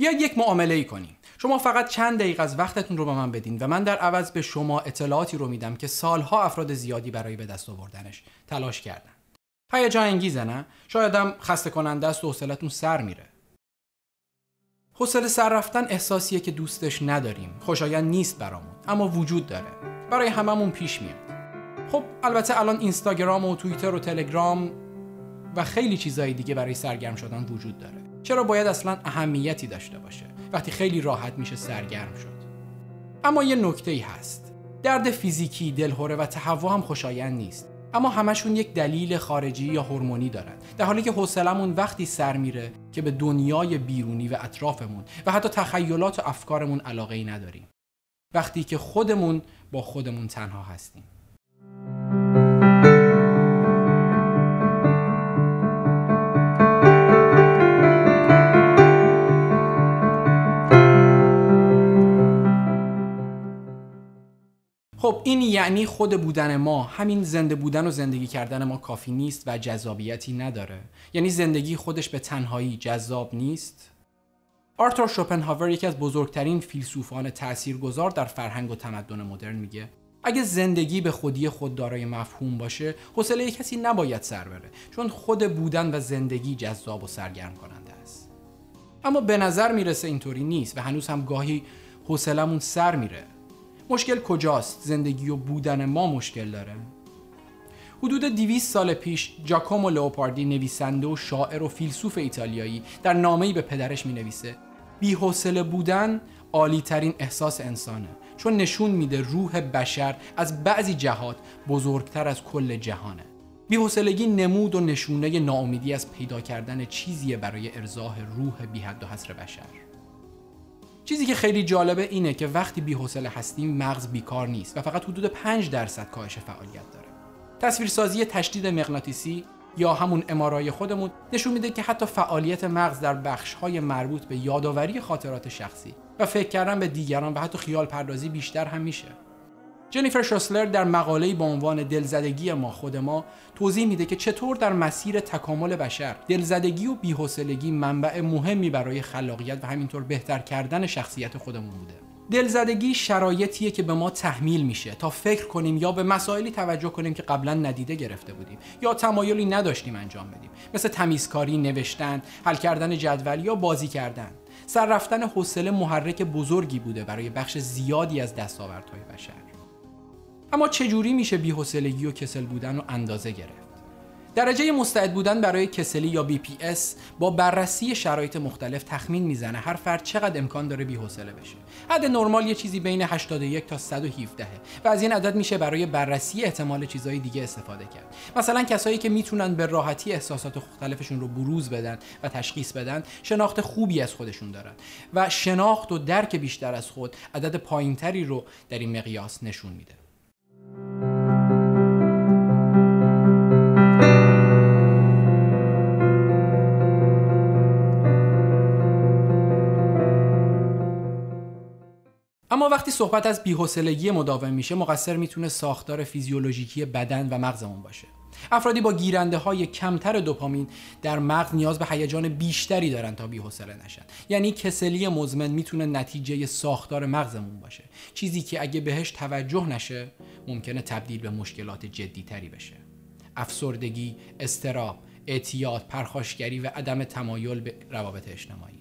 بیا یک معامله ای کنیم. شما فقط چند دقیقه از وقتتون رو به من بدین و من در عوض به شما اطلاعاتی رو میدم که سالها افراد زیادی برای به دست آوردنش تلاش کردن. هیجان انگیزه نه؟ شایدم خسته کننده است و حوصلتون سر میره. حوصله سر رفتن احساسیه که دوستش نداریم. خوشایند نیست برامون اما وجود داره. برای هممون پیش میاد. خب البته الان اینستاگرام و توییتر و تلگرام و خیلی چیزهای دیگه برای سرگرم شدن وجود داره. چرا باید اصلا اهمیتی داشته باشه وقتی خیلی راحت میشه سرگرم شد. اما یه نکته ای هست. درد فیزیکی دلهوره و تهوع هم خوشایند نیست. اما همشون یک دلیل خارجی یا هورمونی دارن. در حالی که حوصلمون وقتی سر میره که به دنیای بیرونی و اطرافمون و حتی تخیلات و افکارمون علاقه ای نداریم. وقتی که خودمون با خودمون تنها هستیم. خب این یعنی خود بودن ما. همین زنده بودن و زندگی کردن ما کافی نیست و جذابیتی نداره. یعنی زندگی خودش به تنهایی جذاب نیست. آرتور شوپنهاور یکی از بزرگترین فیلسوفان تاثیرگذار در فرهنگ و تمدن مدرن میگه اگه زندگی به خودی خود دارای مفهوم باشه حوصله کسی نباید سر بره چون خود بودن و زندگی جذاب و سرگرم کننده است. اما به نظر می‌رسه اینطوری نیست و هنوز هم گاهی حوصلمون سر میره. مشکل کجاست؟ زندگی و بودن ما مشکل داره؟ حدود 200 سال پیش جاکومو لئوپاردی نویسنده و شاعر و فیلسوف ایتالیایی در نامه‌ای به پدرش می نویسه بی‌حوصله بودن عالی ترین احساس انسانه چون نشون میده روح بشر از بعضی جهات بزرگتر از کل جهانه بی‌حوصلگی نمود و نشونه ناامیدی از پیدا کردن چیزیه برای ارزاه روح بی حد و حصر بشر چیزی که خیلی جالبه اینه که وقتی بی‌حوصله هستیم مغز بیکار نیست و فقط حدود 5 درصد کاهش فعالیت داره. تصویرسازی تشدید مغناطیسی یا همون امارای خودمون نشون میده که حتی فعالیت مغز در بخش‌های مربوط به یادآوری خاطرات شخصی و فکر کردن به دیگران و حتی خیال پردازی بیشتر هم میشه. جنیفر شوسلر در مقاله‌ای با عنوان دلزدگی ما خود ما توضیح میده که چطور در مسیر تکامل بشر دلزدگی و بی‌حوصلگی منبع مهمی برای خلاقیت و همینطور بهتر کردن شخصیت خودمون بوده. دلزدگی شرایطیه که به ما تحمیل میشه تا فکر کنیم یا به مسائلی توجه کنیم که قبلا ندیده گرفته بودیم یا تمایلی نداشتیم انجام بدیم مثل تمیزکاری، نوشتن، حل کردن جدول یا بازی کردن. سر رفتن حوصله محرک بزرگی بوده برای بخش زیادی از دستاوردهای بشر. اما چجوری میشه بی‌حوصلگی و کسل بودن رو اندازه گرفت درجه مستعد بودن برای کسلی یا BPS با بررسی شرایط مختلف تخمین می‌زنه هر فرد چقدر امکان داره بی‌حوصله بشه. حد نرمال یه چیزی بین 81 تا 117 و از این عدد میشه برای بررسی احتمال چیزهای دیگه استفاده کرد. مثلا کسایی که می‌تونن به راحتی احساسات مختلفشون رو بروز بدن و تشخیص بدن، شناخت خوبی از خودشون دارن و شناخت و درک بیشتر از خود عدد پایینتری رو در این مقیاس نشون میده. اما وقتی صحبت از بی‌حوصلگی مداوم میشه مقصر می‌تونه ساختار فیزیولوژیکی بدن و مغزمون باشه. افرادی با گیرنده های کمتر دوپامین در مغز نیاز به هیجان بیشتری دارن تا بی‌حوصله نشن. یعنی کسلی مزمن می‌تونه نتیجه ساختار مغزمون باشه. چیزی که اگه بهش توجه نشه ممکنه تبدیل به مشکلات جدی تری بشه. افسردگی استراب اعتیاد پرخاشگری و عدم تمایل به روابط اجتماعی.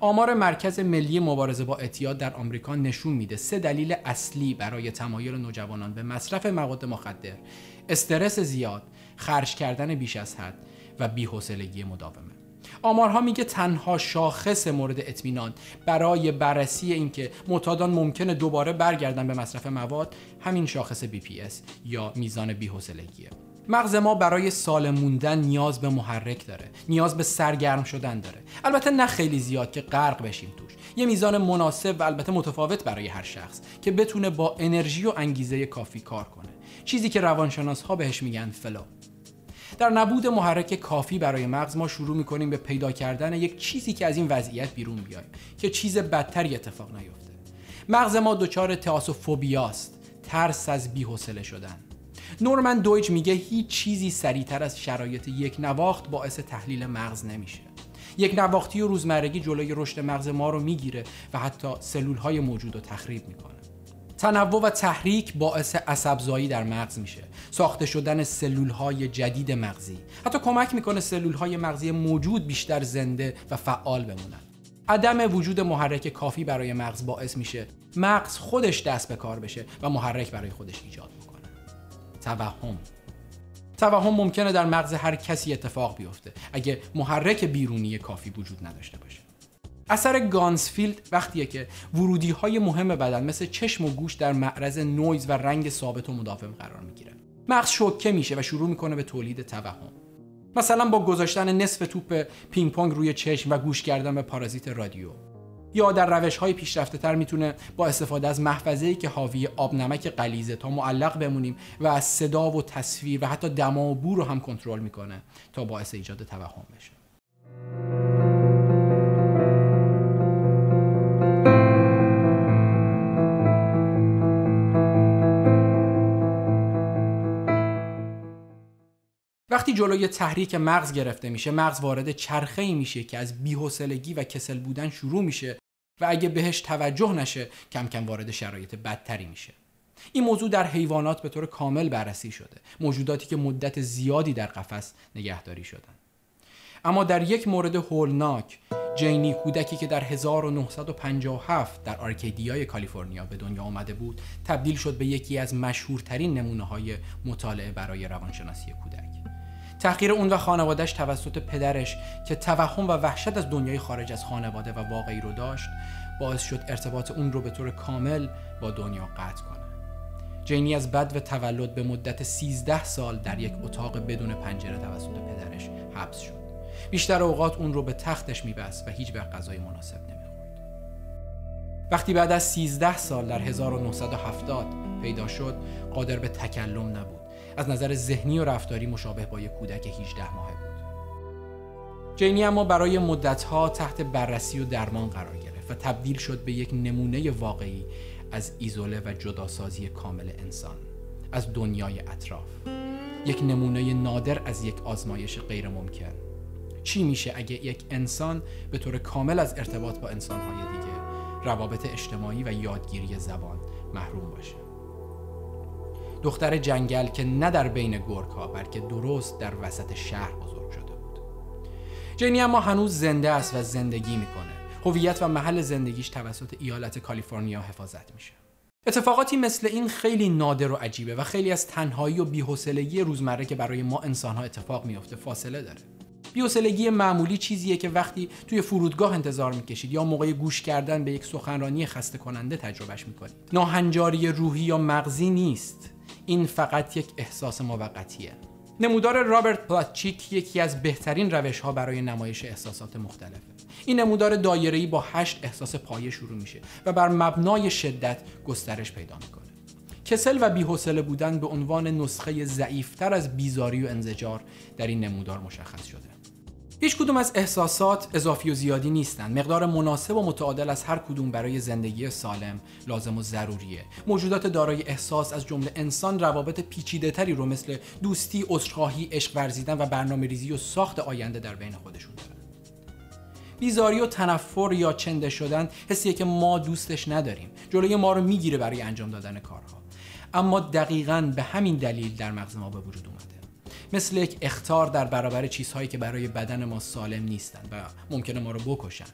آمار مرکز ملی مبارزه با اعتیاد در آمریکا نشون میده سه دلیل اصلی برای تمایل نوجوانان به مصرف مواد مخدر استرس زیاد خرج کردن بیش از حد و بی‌حوصلگی مداومه. آمارها میگه تنها شاخص مورد اطمینان برای بررسی اینکه معتادان ممکنه دوباره برگردن به مصرف مواد همین شاخص BPS یا میزان بی‌حوصلگیه. مغز ما برای سالم موندن نیاز به محرک داره نیاز به سرگرم شدن داره. البته نه خیلی زیاد که غرق بشیم توش. یه میزان مناسب و البته متفاوت برای هر شخص که بتونه با انرژی و انگیزه کافی کار کنه. چیزی که روانشناس ها بهش میگن flow. در نبود محرک کافی برای مغز ما شروع می‌کنیم به پیدا کردن یک چیزی که از این وضعیت بیرون بیایم که چیز بدتری اتفاق نیفته. مغز ما دچار thaasophobia ست ترس از بی‌حوصله شدن. نورمن دویج میگه هیچ چیزی سریعتر از شرایط یک نواخت باعث تحلیل مغز نمیشه. یک نواختی و روزمرگی جلوی رشد مغز ما رو می‌گیره و حتی سلول های موجود رو تخریب می‌کنه. تنوع و تحریک باعث عصبزایی در مغز میشه. ساخته شدن سلول های جدید مغزی. حتی کمک می‌کنه سلول های مغزی موجود بیشتر زنده و فعال بمونن. عدم وجود محرک کافی برای مغز باعث میشه مغز خودش دست به کار بشه و محرک برای خودش ایجاد می‌کنه توهم. توهم ممکنه در مغز هر کسی اتفاق بیفته. اگه محرک بیرونی کافی وجود نداشته باشه. اثر Ganzfeld وقتیه که ورودی های مهم بدن مثل چشم و گوش در معرض نویز و رنگ ثابت و مداوم قرار می‌گیره. مغز شوکه میشه و شروع می‌کنه به تولید توهم. مثلا با گذاشتن نصف توپ پینگ پونگ روی چشم و گوش کردن به پارازیت رادیو. یا در روش های پیشرفته تر می‌تونه با استفاده از محفظه ای که حاوی آب نمک غلیظه تا معلق بمونیم و از صدا و تصویر و حتی دما و بو رو هم کنترل می‌کنه تا باعث ایجاد توهم بشه. وقتی جلوی تحریک مغز گرفته میشه مغز وارد چرخه ای میشه که از بی‌حوصلگی و کسل بودن شروع میشه و اگه بهش توجه نشه کم کم وارد شرایط بدتری میشه. این موضوع در حیوانات به طور کامل بررسی شده. موجوداتی که مدت زیادی در قفس نگهداری شدن. اما در یک مورد هولناک جینی کودکی که در 1957 در آرکیدیای کالیفرنیا به دنیا آمده بود تبدیل شد به یکی از مشهورترین نمونه های مطالعه برای روانشناسی کودک. تحقیر اون و خانوادهش توسط پدرش که توهم و وحشت از دنیای خارج از خانواده و واقعی رو داشت باعث شد ارتباط اون رو به طور کامل با دنیا قطع کنه. جینی از بدو تولد به مدت 13 سال در یک اتاق بدون پنجره توسط پدرش حبس شد. بیشتر اوقات اون رو به تختش میبست و هیچ وقت غذای مناسب نمی‌خورد. وقتی بعد از 13 سال در 1970 پیدا شد قادر به تکلم نبود. از نظر ذهنی و رفتاری مشابه با یک کودک 18 ماهه بود. جینی اما برای مدتها تحت بررسی و درمان قرار گرفت و تبدیل شد به یک نمونه واقعی از ایزوله و جداسازی کامل انسان از دنیای اطراف. یک نمونه نادر از یک آزمایش غیر ممکن چی میشه اگه یک انسان به طور کامل از ارتباط با انسانهای دیگه روابط اجتماعی و یادگیری زبان محروم باشه؟ دختر جنگل که نه در بین گرگ ها بلکه درست در وسط شهر بزرگ شده بود. جینی اما هنوز زنده است و زندگی می‌کنه. هویت و محل زندگیش توسط ایالت کالیفرنیا حفاظت میشه. اتفاقاتی مثل این خیلی نادر و عجیبه و خیلی از تنهایی و بی‌حوصلگی روزمره که برای ما انسانها اتفاق میافته فاصله داره. بی‌حوصلگی معمولی چیزیه که وقتی توی فرودگاه انتظار می‌کشید یا موقع گوش کردن به یک سخنرانی خسته کننده تجربهش می‌کنید. ناهنجاری روحی یا مغزی نیست. این فقط یک احساس موقتیه. نمودار رابرت پلاتچیک یکی از بهترین روش ها برای نمایش احساسات مختلفه. این نمودار دایره‌ای با هشت احساس پایه شروع میشه و بر مبنای شدت گسترش پیدا می‌کنه. کسل و بی‌حوصله بودن به عنوان نسخه ضعیفتر از بیزاری و انزجار در این نمودار مشخص شده. هیچ کدوم از احساسات اضافی و زیادی نیستند. مقدار مناسب و متعادل از هر کدوم برای زندگی سالم لازم و ضروریه. موجودات دارای احساس از جمله انسان روابط پیچیده تری رو مثل دوستی، عذرخواهی، عشق ورزیدن و برنامه ریزی و ساخت آینده در بین خودشون دارن. بیزاری و تنفر یا چنده شدن حسیه که ما دوستش نداریم. جلوی ما رو می‌گیره برای انجام دادن کارها. اما دقیقا به همین دلیل در مغز ما به وجود اومده. مثل یک اختار در برابر چیزهایی که برای بدن ما سالم نیستند و ممکنه ما رو بکشن.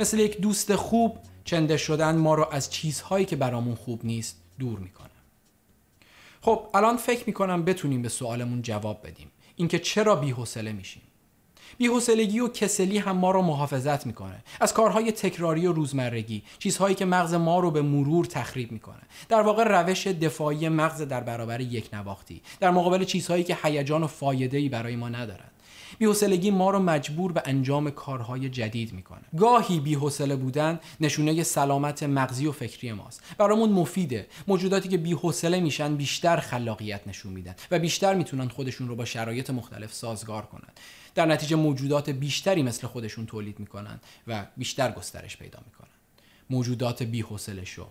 مثل یک دوست خوب چنده شدن ما رو از چیزهایی که برامون خوب نیست دور می‌کنه. خب الان فکر می‌کنم بتونیم به سوالمون جواب بدیم. اینکه چرا بی‌حوصله میشیم؟ بی‌حوصلگی و کسلی هم ما رو محافظت می‌کنه. از کارهای تکراری و روزمرگی چیزهایی که مغز ما رو به مرور تخریب می‌کنه. در واقع روش دفاعی مغز در برابر یک نواختی. در مقابل چیزهایی که هیجان و فایده برای ما ندارند بی‌حوصلگی ما رو مجبور به انجام کارهای جدید می‌کنه. گاهی بی‌حوصله بودن نشونه سلامت مغزی و فکری ماست. برامون مفیده. موجوداتی که بی‌حوصله میشن بیشتر خلاقیت نشون میدن و بیشتر می‌تونن خودشون رو با شرایط مختلف سازگار کنن. در نتیجه موجودات بیشتری مثل خودشون تولید می‌کنن و بیشتر گسترش پیدا می‌کنن. موجودات بی‌حوصله شو.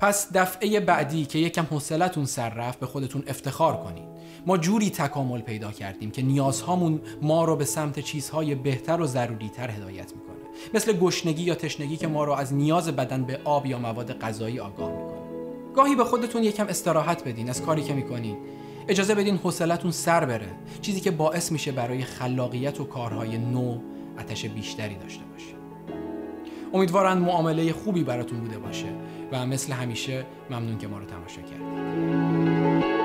پس دفعه بعدی که یکم حوصلتون سر رفت به خودتون افتخار کنید. ما جوری تکامل پیدا کردیم که نیازهامون ما رو به سمت چیزهای بهتر و ضروریتر هدایت می‌کنه. مثل گشنگی یا تشنگی که ما رو از نیاز بدن به آب یا مواد غذایی آگاه می‌کنه. گاهی به خودتون یکم استراحت بدین از کاری که می‌کنین اجازه بدین حوصلتون سر بره. چیزی که باعث میشه برای خلاقیت و کارهای نو آتش بیشتری داشته باشید امیدوارم معامله خوبی براتون بوده باشه و مثل همیشه ممنون که ما رو تماشا کردید.